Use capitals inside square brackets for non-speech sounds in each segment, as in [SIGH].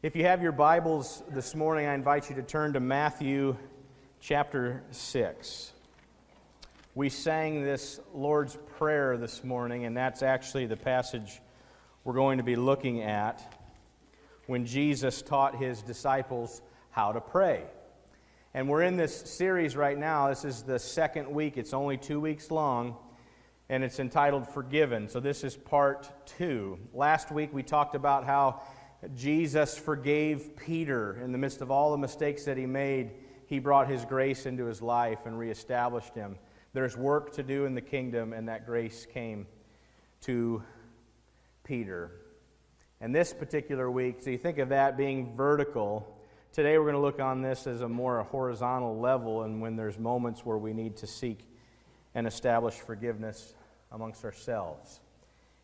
If you have your Bibles this morning, I invite you to turn to Matthew chapter 6. We sang this Lord's Prayer this morning, and that's actually the passage we're going to be looking at when Jesus taught his disciples how to pray. And we're in this series right now. This is the second week, it's only two weeks long, and it's entitled Forgiven. So this is part two. Last week we talked about how Jesus forgave Peter in the midst of all the mistakes that he made. He brought his grace into his life and reestablished him. There's work to do in the kingdom, and that grace came to Peter. And this particular week, so you think of that being vertical. Today we're going to look on this as a more horizontal level, and when there's moments where we need to seek and establish forgiveness amongst ourselves.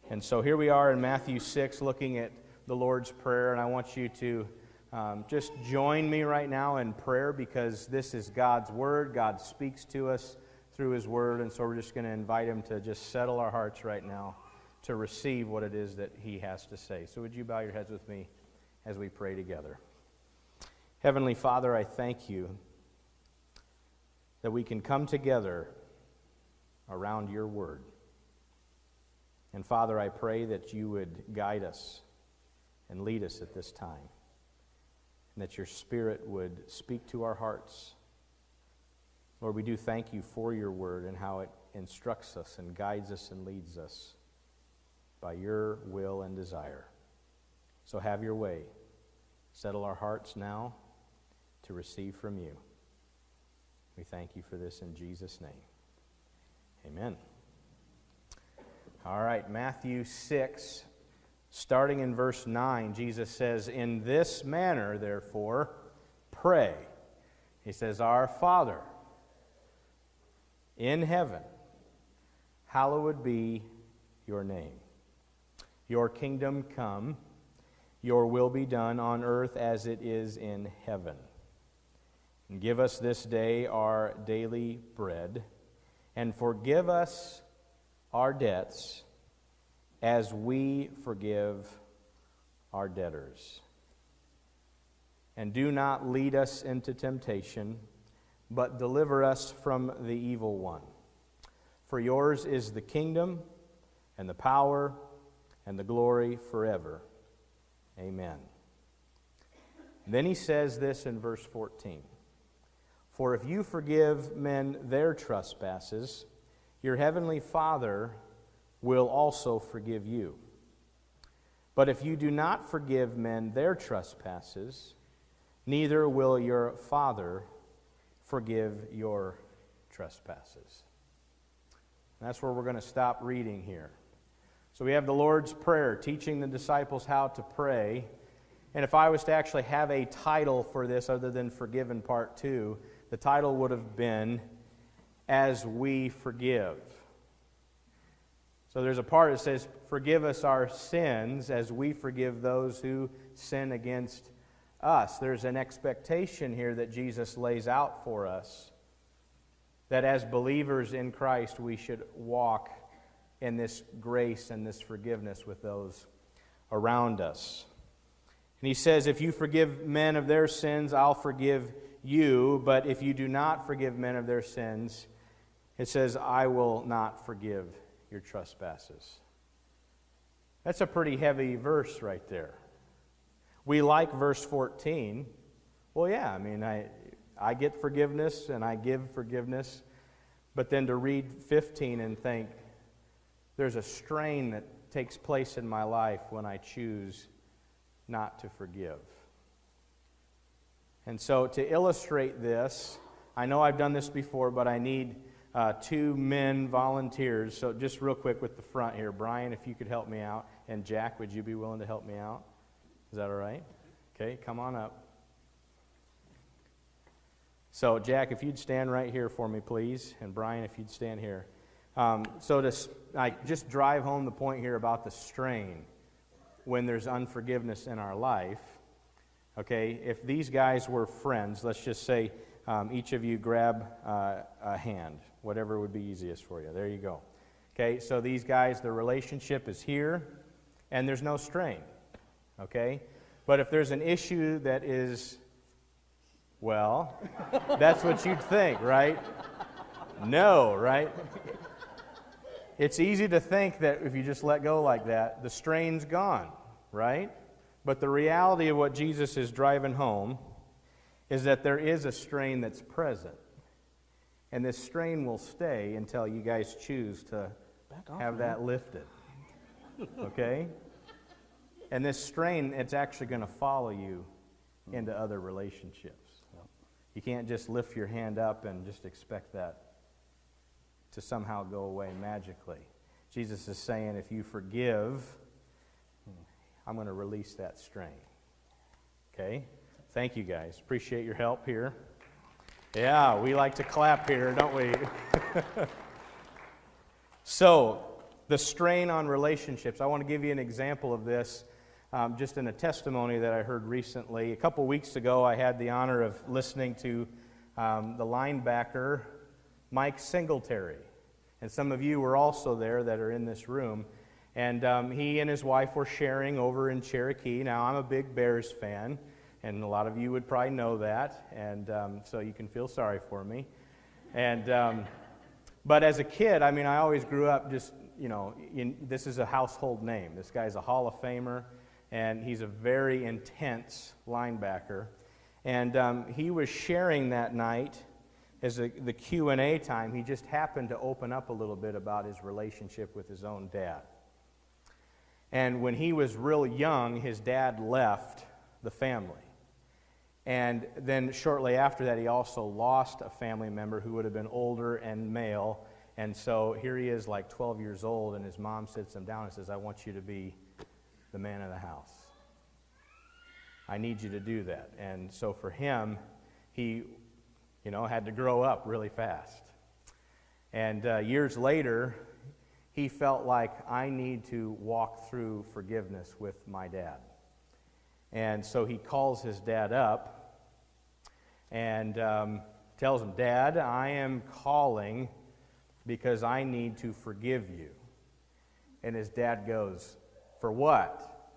And so here we are in Matthew 6 looking at the Lord's Prayer, and I want you to um, just join me right now in prayer because this is God's Word. God speaks to us through His Word, and so we're just going to invite Him to just settle our hearts right now to receive what it is that He has to say. So, would you bow your heads with me as we pray together? Heavenly Father, I thank you that we can come together around your Word. And Father, I pray that you would guide us and lead us at this time. And that your Spirit would speak to our hearts. Lord, we do thank you for your word and how it instructs us and guides us and leads us by your will and desire. So have your way. Settle our hearts now to receive from you. We thank you for this in Jesus' name. Amen. All right, Matthew 6, Starting in verse 9, Jesus says, In this manner, therefore, pray. He says, Our Father in heaven, hallowed be your name. Your kingdom come, your will be done on earth as it is in heaven. And give us this day our daily bread, and forgive us our debts as we forgive our debtors. And do not lead us into temptation, but deliver us from the evil one. For yours is the kingdom, and the power, and the glory forever. Amen. Then he says this in verse 14 For if you forgive men their trespasses, your heavenly Father will also forgive you. But if you do not forgive men their trespasses, neither will your Father forgive your trespasses. And that's where we're going to stop reading here. So we have the Lord's Prayer, teaching the disciples how to pray. And if I was to actually have a title for this other than Forgiven Part 2, the title would have been As We Forgive. So there's a part that says, Forgive us our sins as we forgive those who sin against us. There's an expectation here that Jesus lays out for us that as believers in Christ, we should walk in this grace and this forgiveness with those around us. And he says, If you forgive men of their sins, I'll forgive you. But if you do not forgive men of their sins, it says, I will not forgive your trespasses. That's a pretty heavy verse right there. We like verse 14. Well, yeah, I mean, I, I get forgiveness and I give forgiveness, but then to read 15 and think, there's a strain that takes place in my life when I choose not to forgive. And so, to illustrate this, I know I've done this before, but I need uh, two men volunteers. So, just real quick with the front here. Brian, if you could help me out. And Jack, would you be willing to help me out? Is that all right? Okay, come on up. So, Jack, if you'd stand right here for me, please. And Brian, if you'd stand here. Um, so, to I just drive home the point here about the strain when there's unforgiveness in our life. Okay, if these guys were friends, let's just say um, each of you grab uh, a hand whatever would be easiest for you. There you go. Okay, so these guys, the relationship is here, and there's no strain. Okay? But if there's an issue that is, well, [LAUGHS] that's what you'd think, right? No, right? It's easy to think that if you just let go like that, the strain's gone, right? But the reality of what Jesus is driving home is that there is a strain that's present. And this strain will stay until you guys choose to have that lifted. Okay? And this strain, it's actually going to follow you into other relationships. You can't just lift your hand up and just expect that to somehow go away magically. Jesus is saying, if you forgive, I'm going to release that strain. Okay? Thank you guys. Appreciate your help here. Yeah, we like to clap here, don't we? [LAUGHS] so, the strain on relationships. I want to give you an example of this um, just in a testimony that I heard recently. A couple weeks ago, I had the honor of listening to um, the linebacker, Mike Singletary. And some of you were also there that are in this room. And um, he and his wife were sharing over in Cherokee. Now, I'm a big Bears fan, and a lot of you would probably know that, and um, so you can feel sorry for me. And, um, but as a kid, I mean, I always grew up just, you know, in, this is a household name. This guy's a Hall of Famer and he's a very intense linebacker. And um, he was sharing that night as a, the q&a time he just happened to open up a little bit about his relationship with his own dad and when he was real young his dad left the family and then shortly after that he also lost a family member who would have been older and male and so here he is like 12 years old and his mom sits him down and says i want you to be the man of the house. I need you to do that. And so for him, he, you know, had to grow up really fast. And uh, years later, he felt like I need to walk through forgiveness with my dad. And so he calls his dad up and um, tells him, Dad, I am calling because I need to forgive you. And his dad goes, for what?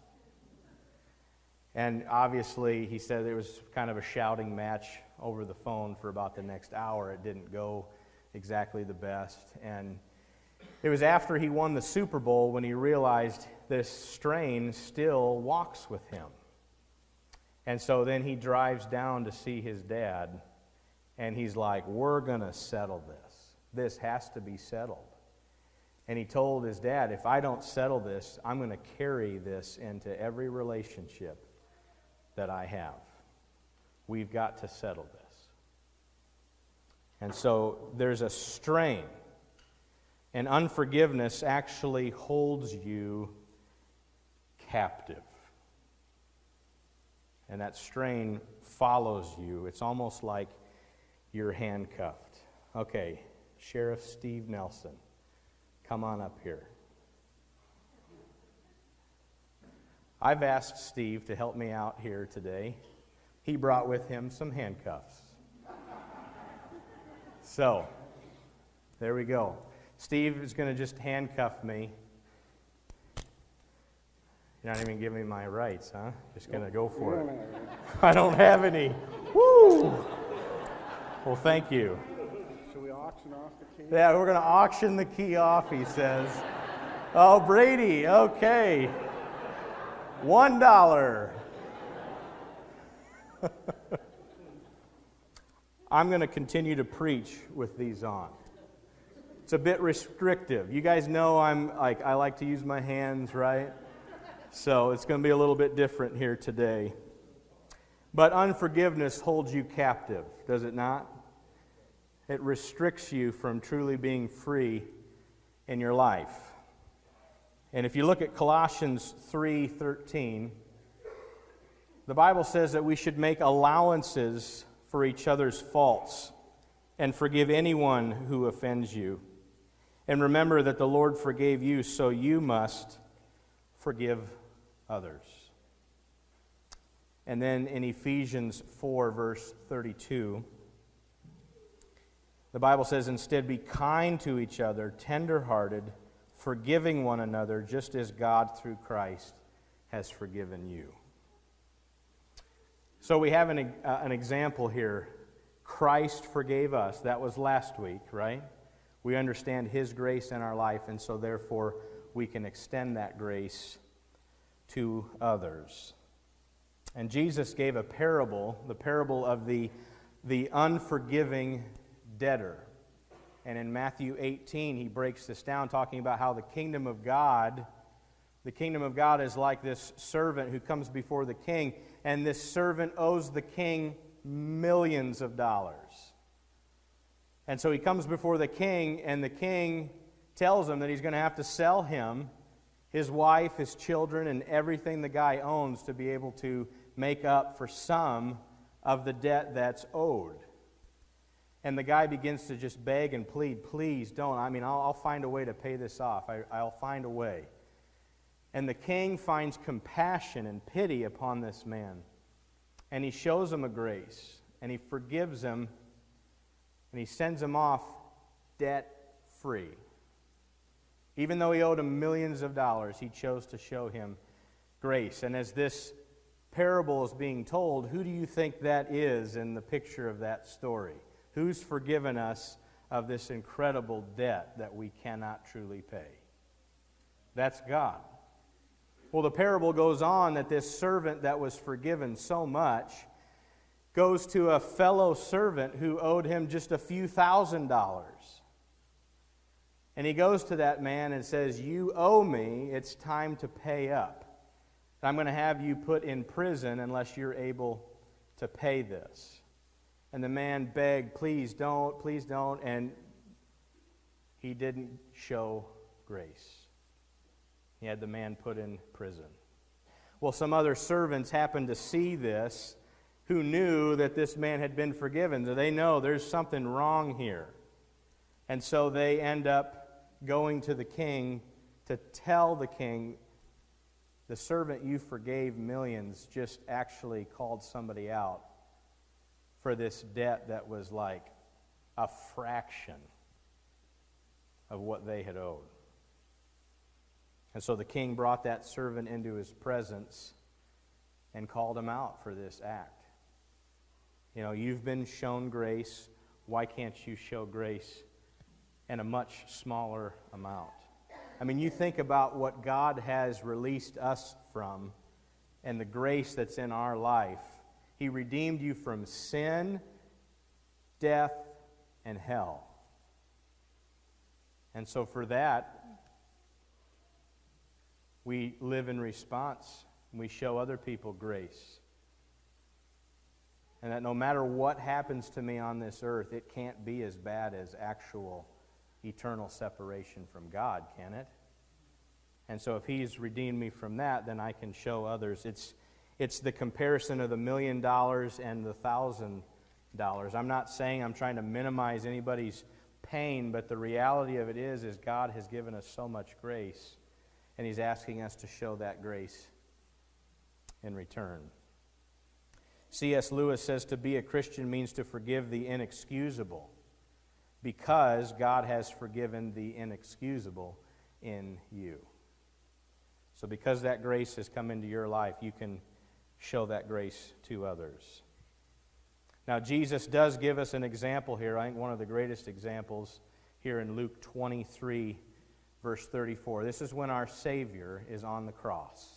And obviously, he said it was kind of a shouting match over the phone for about the next hour. It didn't go exactly the best. And it was after he won the Super Bowl when he realized this strain still walks with him. And so then he drives down to see his dad, and he's like, We're going to settle this. This has to be settled. And he told his dad, if I don't settle this, I'm going to carry this into every relationship that I have. We've got to settle this. And so there's a strain. And unforgiveness actually holds you captive. And that strain follows you. It's almost like you're handcuffed. Okay, Sheriff Steve Nelson. Come on up here. I've asked Steve to help me out here today. He brought with him some handcuffs. So, there we go. Steve is going to just handcuff me. You're not even giving me my rights, huh? Just going to go for it. [LAUGHS] I don't have any. Woo! Well, thank you Should we auction off the key? Yeah, we're going to auction the key off, he says. oh, Brady, okay. One dollar. [LAUGHS] I'm going to continue to preach with these on. It's a bit restrictive. You guys know I'm like I like to use my hands, right? So it's going to be a little bit different here today. But unforgiveness holds you captive, does it not? it restricts you from truly being free in your life. And if you look at Colossians 3:13, the Bible says that we should make allowances for each other's faults and forgive anyone who offends you. And remember that the Lord forgave you, so you must forgive others. And then in Ephesians 4, verse 32, the Bible says, instead, be kind to each other, tenderhearted, forgiving one another, just as God through Christ has forgiven you. So we have an, uh, an example here. Christ forgave us. That was last week, right? We understand His grace in our life, and so therefore we can extend that grace to others. And Jesus gave a parable, the parable of the, the unforgiving debtor. And in Matthew 18, he breaks this down, talking about how the kingdom of God, the kingdom of God is like this servant who comes before the king, and this servant owes the king millions of dollars. And so he comes before the king, and the king tells him that he's going to have to sell him his wife, his children, and everything the guy owns to be able to make up for some of the debt that's owed. And the guy begins to just beg and plead, please don't. I mean, I'll, I'll find a way to pay this off. I, I'll find a way. And the king finds compassion and pity upon this man. And he shows him a grace. And he forgives him. And he sends him off debt free. Even though he owed him millions of dollars, he chose to show him grace. And as this parable is being told, who do you think that is in the picture of that story? Who's forgiven us of this incredible debt that we cannot truly pay? That's God. Well, the parable goes on that this servant that was forgiven so much goes to a fellow servant who owed him just a few thousand dollars. And he goes to that man and says, You owe me, it's time to pay up. I'm going to have you put in prison unless you're able to pay this. And the man begged, Please don't, please don't. And he didn't show grace. He had the man put in prison. Well, some other servants happened to see this who knew that this man had been forgiven. So they know there's something wrong here. And so they end up going to the king to tell the king the servant you forgave millions just actually called somebody out for this debt that was like a fraction of what they had owed. And so the king brought that servant into his presence and called him out for this act. You know, you've been shown grace. Why can't you show grace in a much smaller amount? I mean, you think about what God has released us from and the grace that's in our life. He redeemed you from sin, death, and hell. And so, for that, we live in response. We show other people grace. And that no matter what happens to me on this earth, it can't be as bad as actual eternal separation from God, can it? And so if he's redeemed me from that, then I can show others. It's, it's the comparison of the million dollars and the thousand dollars. I'm not saying I'm trying to minimize anybody's pain, but the reality of it is, is God has given us so much grace, and he's asking us to show that grace in return. C.S. Lewis says to be a Christian means to forgive the inexcusable because God has forgiven the inexcusable in you. So, because that grace has come into your life, you can show that grace to others. Now, Jesus does give us an example here. I think one of the greatest examples here in Luke 23, verse 34. This is when our Savior is on the cross.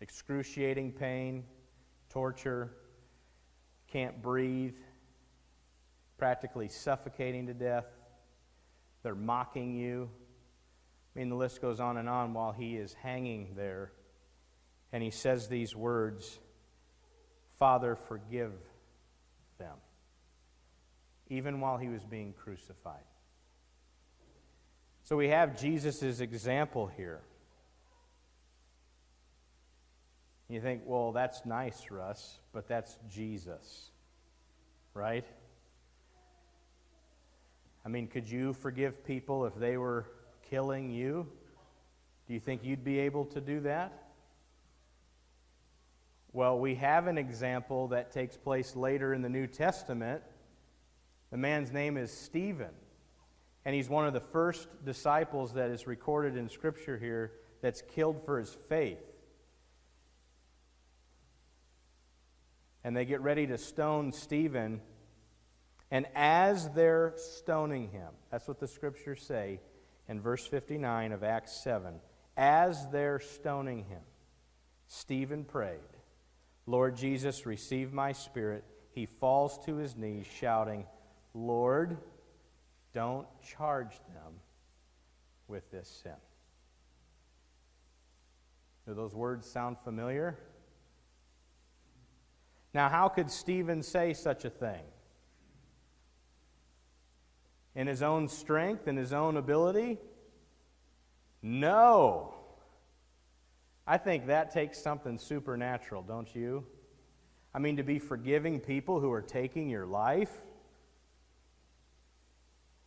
Excruciating pain, torture, can't breathe, practically suffocating to death. They're mocking you. I mean, the list goes on and on while he is hanging there. And he says these words Father, forgive them. Even while he was being crucified. So we have Jesus' example here. You think, well, that's nice, Russ, but that's Jesus, right? I mean, could you forgive people if they were killing you? Do you think you'd be able to do that? Well, we have an example that takes place later in the New Testament. The man's name is Stephen, and he's one of the first disciples that is recorded in Scripture here that's killed for his faith. and they get ready to stone Stephen. And as they're stoning him, that's what the scriptures say in verse 59 of Acts 7. As they're stoning him, Stephen prayed, Lord Jesus, receive my spirit. He falls to his knees, shouting, Lord, don't charge them with this sin. Do those words sound familiar? Now, how could Stephen say such a thing? In his own strength, and his own ability? No. I think that takes something supernatural, don't you? I mean, to be forgiving people who are taking your life,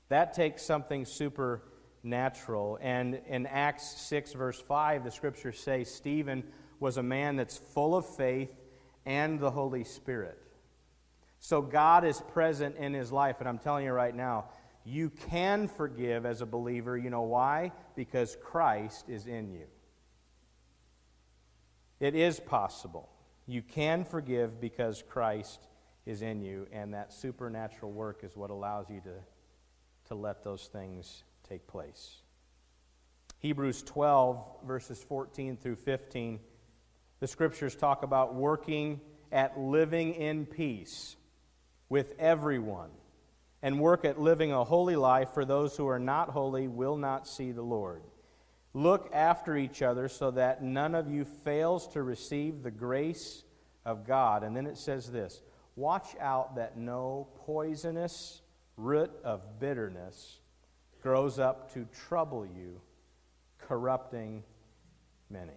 that takes something supernatural. And in Acts 6, verse 5, the scriptures say Stephen was a man that's full of faith and the Holy Spirit. So God is present in his life. And I'm telling you right now, you can forgive as a believer. You know why? Because Christ is in you. It is possible. You can forgive because Christ is in you, and that supernatural work is what allows you to, to let those things take place. Hebrews 12, verses 14 through 15, the scriptures talk about working at living in peace with everyone and work at living a holy life, for those who are not holy will not see the Lord. Look after each other so that none of you fails to receive the grace of God. And then it says this Watch out that no poisonous root of bitterness grows up to trouble you, corrupting many.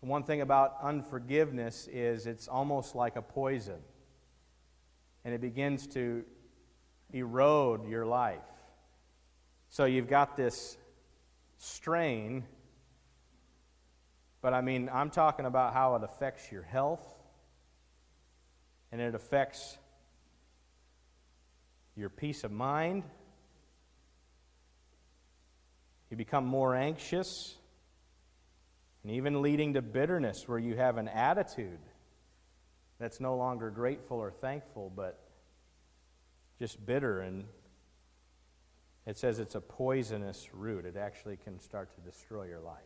One thing about unforgiveness is it's almost like a poison, and it begins to erode your life. So you've got this strain, but I mean, I'm talking about how it affects your health, and it affects your peace of mind. You become more anxious and even leading to bitterness where you have an attitude that's no longer grateful or thankful, but just bitter. And it says it's a poisonous root. It actually can start to destroy your life.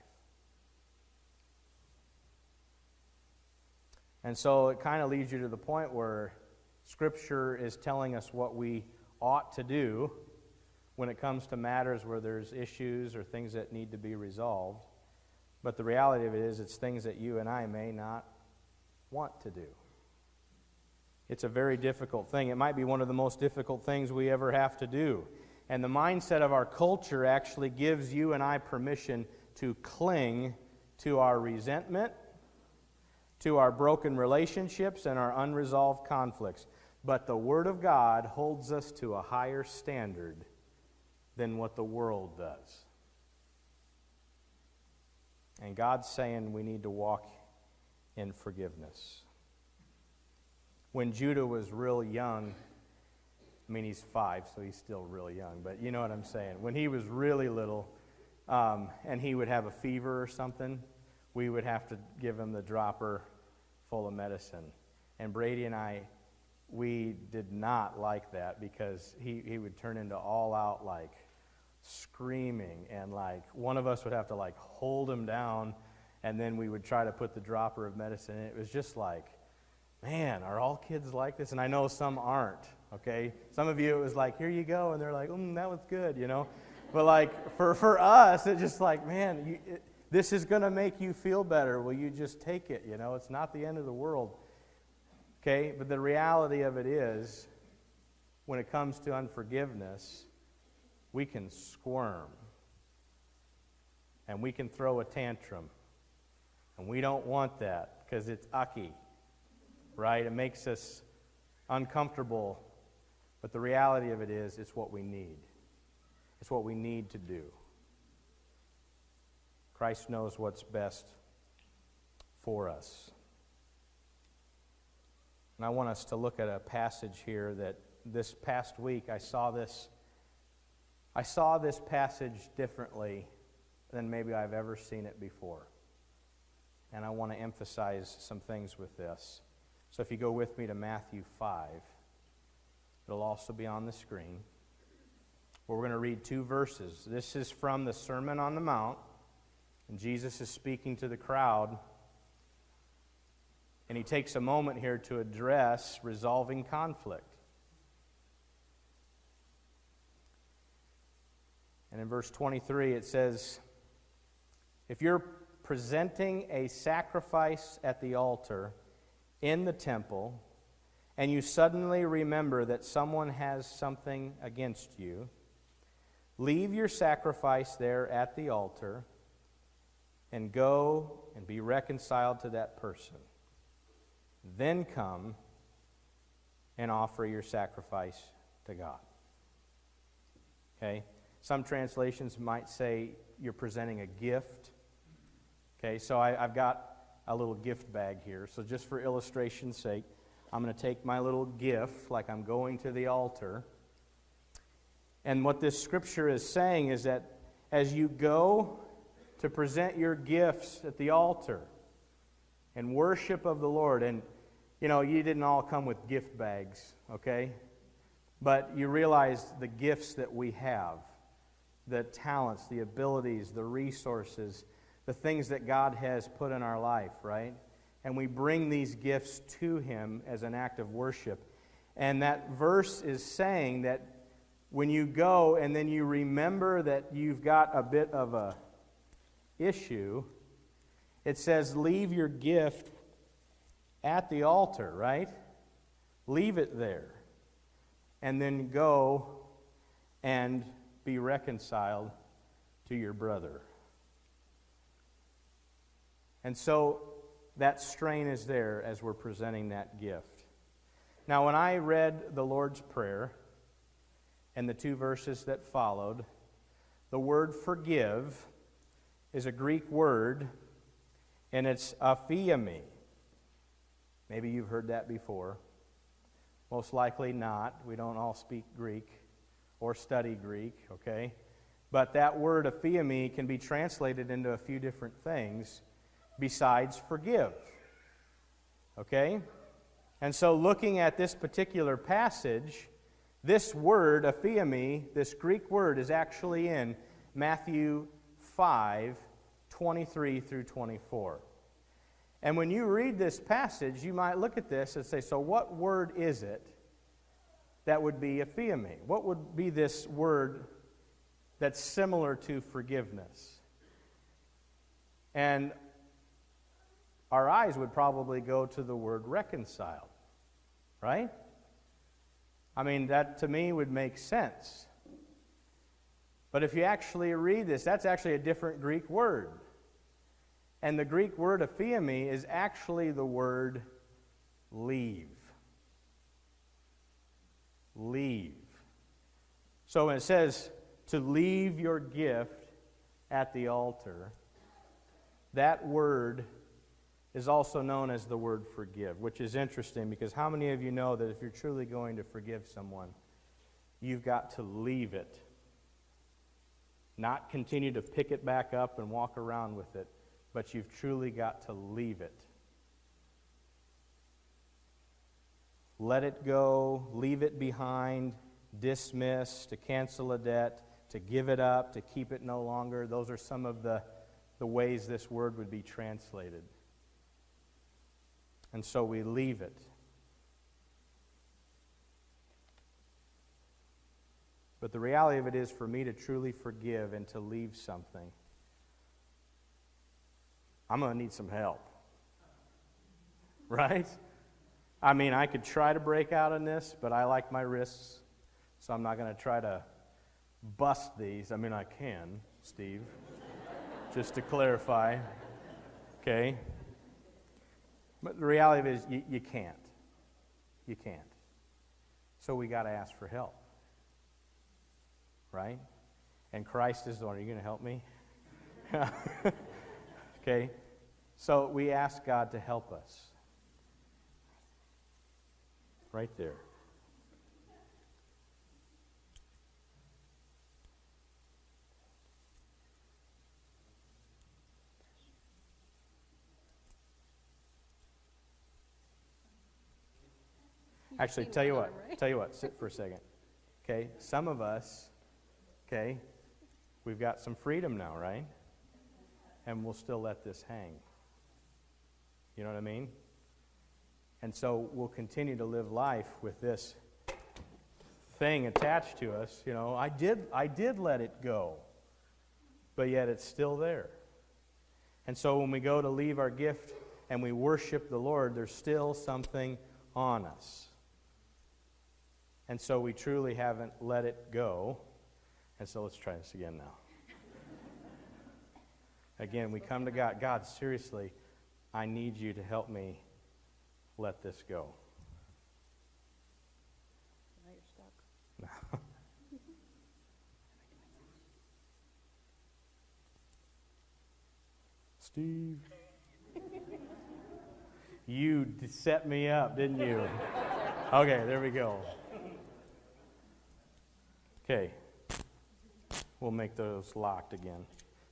And so it kind of leads you to the point where Scripture is telling us what we ought to do when it comes to matters where there's issues or things that need to be resolved. But the reality of it is, it's things that you and I may not want to do. It's a very difficult thing. It might be one of the most difficult things we ever have to do. And the mindset of our culture actually gives you and I permission to cling to our resentment, to our broken relationships, and our unresolved conflicts. But the Word of God holds us to a higher standard than what the world does. And God's saying we need to walk in forgiveness. When Judah was real young, I mean, he's five, so he's still real young, but you know what I'm saying. When he was really little um, and he would have a fever or something, we would have to give him the dropper full of medicine. And Brady and I, we did not like that because he, he would turn into all out like screaming and like one of us would have to like hold him down and then we would try to put the dropper of medicine it was just like man are all kids like this? And i know some aren't okay? Some of you it was like here you go and they're like mm, that was good you know? But like for, for us it's just like man you, it, this is going to make you feel better. Will you just take it? You know? It's not the end of the world okay? But the reality of it is when it comes to unforgiveness we can squirm and we can throw a tantrum. And we don't want that because it's ucky, right? It makes us uncomfortable. But the reality of it is, it's what we need. It's what we need to do. Christ knows what's best for us. And I want us to look at a passage here that this past week I saw this I saw this passage differently than maybe I've ever seen it before. And I want to emphasize some things with this. So if you go with me to Matthew 5, it'll also be on the screen. Where we're going to read two verses. This is from the Sermon on the Mount, and Jesus is speaking to the crowd. And he takes a moment here to address resolving conflict. And in verse 23, it says, If you're presenting a sacrifice at the altar in the temple, and you suddenly remember that someone has something against you, leave your sacrifice there at the altar and go and be reconciled to that person. Then come and offer your sacrifice to God. Okay? Some translations might say you're presenting a gift. Okay, so I, have got a little gift bag here. So, just for illustration's sake, I'm going to take my little gift like I'm going to the altar. And what this scripture is saying is that as you go to present your gifts at the altar and worship of the Lord, and you know, you didn't all come with gift bags, okay? But you realize the gifts that we have the talents, the abilities, the resources, the things that God has put in our life, right? And we bring these gifts to Him as an act of worship. And that verse is saying that when you go and then you remember that you've got a bit of a issue, it says, leave your gift at the altar, right? Leave it there. And then go and be reconciled to your brother. And so that strain is there as we're presenting that gift. Now, when I read the Lord's Prayer and the two verses that followed, the word forgive is a Greek word, and it's aphiemi. Maybe you've heard that before. Most likely not. We don't all speak Greek or study Greek, okay? But that word aphiemi can be translated into a few different things besides forgive. Okay? And so, looking at this particular passage, this word, aphiemi, this Greek word, is actually in Matthew 5 23 through 24. And when you read this passage, you might look at this and say, so what word is it that would be aphiemi. What would be this word that's similar to forgiveness? And our eyes would probably go to the word reconciled, right? I mean, that to me would make sense. But if you actually read this, that's actually a different Greek word. And the Greek word aphiemi is actually the word leave leave. So when it says to leave your gift at the altar, that word is also known as the word forgive, which is interesting because how many of you know that if you're truly going to forgive someone, you've got to leave it? Not continue to pick it back up and walk around with it, but you've truly got to leave it. let it go, leave it behind, dismiss, to cancel a debt, to give it up, to keep it no longer. Those are some of the, the ways this word would be translated. And so we leave it. But the reality of it is for me to truly forgive and to leave something, I'm going to need some help. [LAUGHS] Right? I mean, I could try to break out on this, but I like my wrists, so I'm not going to try to bust these. I mean, I can, Steve, [LAUGHS] just to clarify. Okay? But the reality is, you, you can't. You can't. So we got to ask for help. Right? And Christ is the one. Are you going to help me? [LAUGHS] okay? So we ask God to help us right there. Actually, tell you what, tell you what, sit for a second. Okay, some of us, okay, we've got some freedom now, right? And we'll still let this hang. You know what I mean? And so we'll continue to live life with this thing attached to us. You know, I did, I did let it go, but yet it's still there. And so when we go to leave our gift and we worship the Lord, there's still something on us. And so we truly haven't let it go. And so let's try this again now. again, we come to God. God, seriously, I need you to help me let this go. Now you're stuck. [LAUGHS] Steve. you set me up, didn't you? [LAUGHS] Okay, there we go. Okay. We'll make those locked again.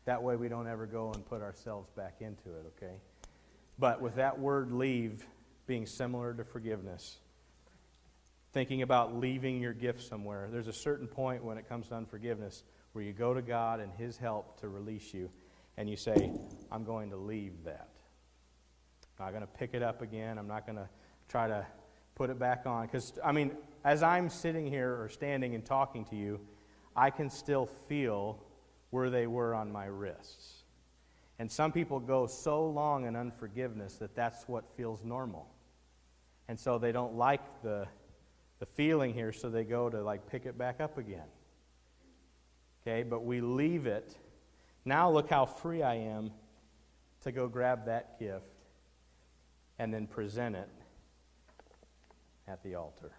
That way we don't ever go and put ourselves back into it, okay? But with that word leave being similar to forgiveness, thinking about leaving your gift somewhere, there's a certain point when it comes to unforgiveness where you go to God and His help to release you, and you say, I'm going to leave that. I'm not going to pick it up again. I'm not going to try to put it back on. Because, I mean, as I'm sitting here or standing and talking to you, I can still feel where they were on my wrists. And some people go so long in unforgiveness that that's what feels normal. And so they don't like the, the feeling here, so they go to like pick it back up again. Okay, but we leave it. Now look how free I am to go grab that gift and then present it at the altar.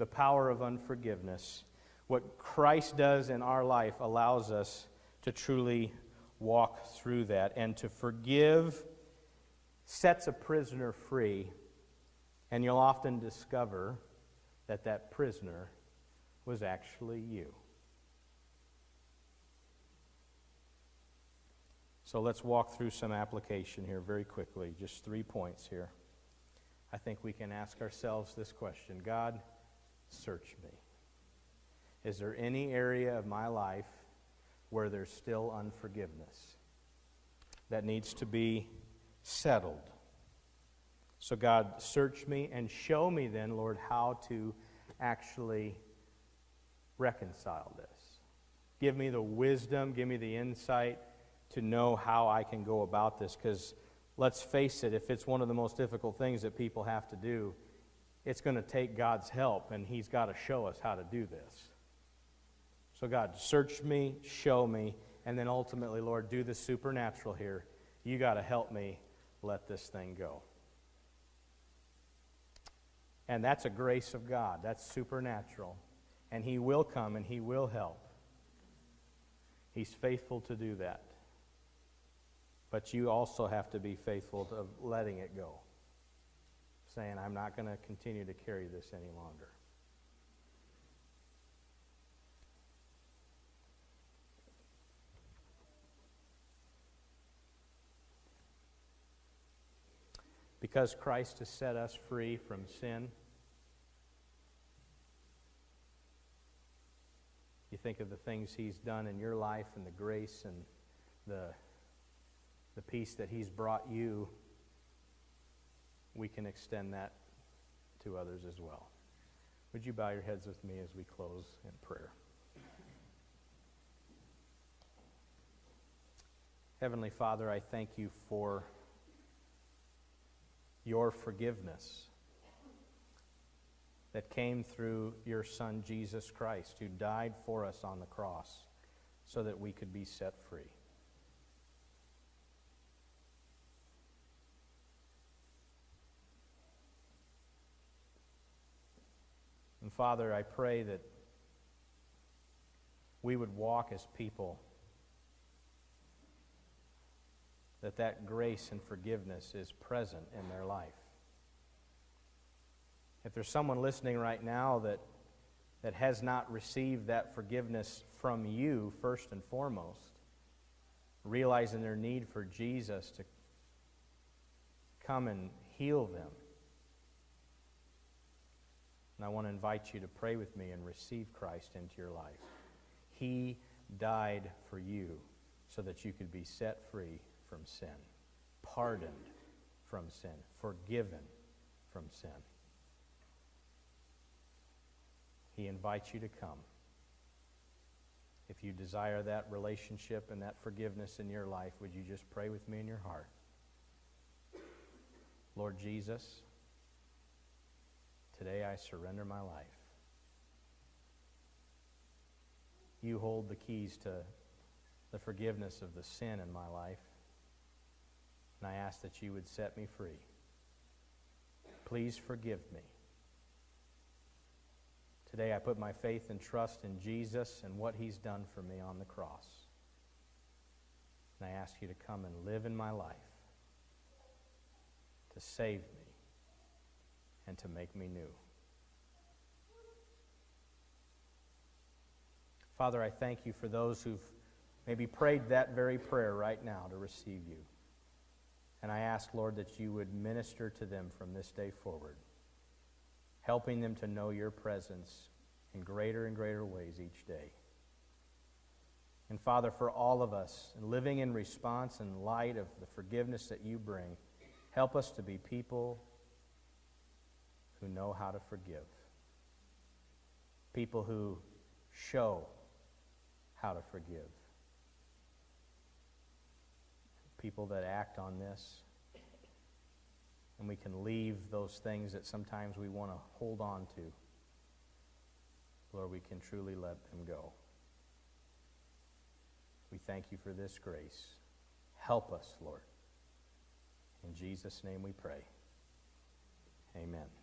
The power of unforgiveness what Christ does in our life allows us to truly walk through that. And to forgive sets a prisoner free, and you'll often discover that that prisoner was actually you. So let's walk through some application here very quickly, just three points here. I think we can ask ourselves this question God, search me. Is there any area of my life where there's still unforgiveness that needs to be settled? So, God, search me and show me then, Lord, how to actually reconcile this. Give me the wisdom, give me the insight to know how I can go about this. Because let's face it, if it's one of the most difficult things that people have to do, it's going to take God's help, and He's got to show us how to do this. So, God, search me, show me, and then ultimately, Lord, do the supernatural here. You got to help me let this thing go. And that's a grace of God. That's supernatural. And He will come and He will help. He's faithful to do that. But you also have to be faithful to letting it go. Saying, I'm not going to continue to carry this any longer. because Christ has set us free from sin. You think of the things He's done in your life and the grace and the, the peace that He's brought you, we can extend that to others as well. Would you bow your heads with me as we close in prayer? Heavenly Father, I thank you for your forgiveness that came through your Son, Jesus Christ, who died for us on the cross so that we could be set free. Father, I pray that we would walk as people that that grace and forgiveness is present in their life. If there's someone listening right now that, that has not received that forgiveness from you, first and foremost, realizing their need for Jesus to come and heal them, And I want to invite you to pray with me and receive Christ into your life. He died for you so that you could be set free from sin, pardoned from sin, forgiven from sin. He invites you to come. If you desire that relationship and that forgiveness in your life, would you just pray with me in your heart? Lord Jesus, today I surrender my life. You hold the keys to the forgiveness of the sin in my life, and I ask that you would set me free. Please forgive me. Today I put my faith and trust in Jesus and what he's done for me on the cross. And I ask you to come and live in my life, to save me, and to make me new. Father, I thank you for those who've maybe prayed that very prayer right now to receive you. And I ask, Lord, that you would minister to them from this day forward, helping them to know your presence in greater and greater ways each day. And Father, for all of us, living in response and light of the forgiveness that you bring, help us to be people who know how to forgive, people who show how to forgive. People that act on this. And we can leave those things that sometimes we want to hold on to. Lord, we can truly let them go. We thank you for this grace. Help us, Lord. In Jesus' name we pray. Amen.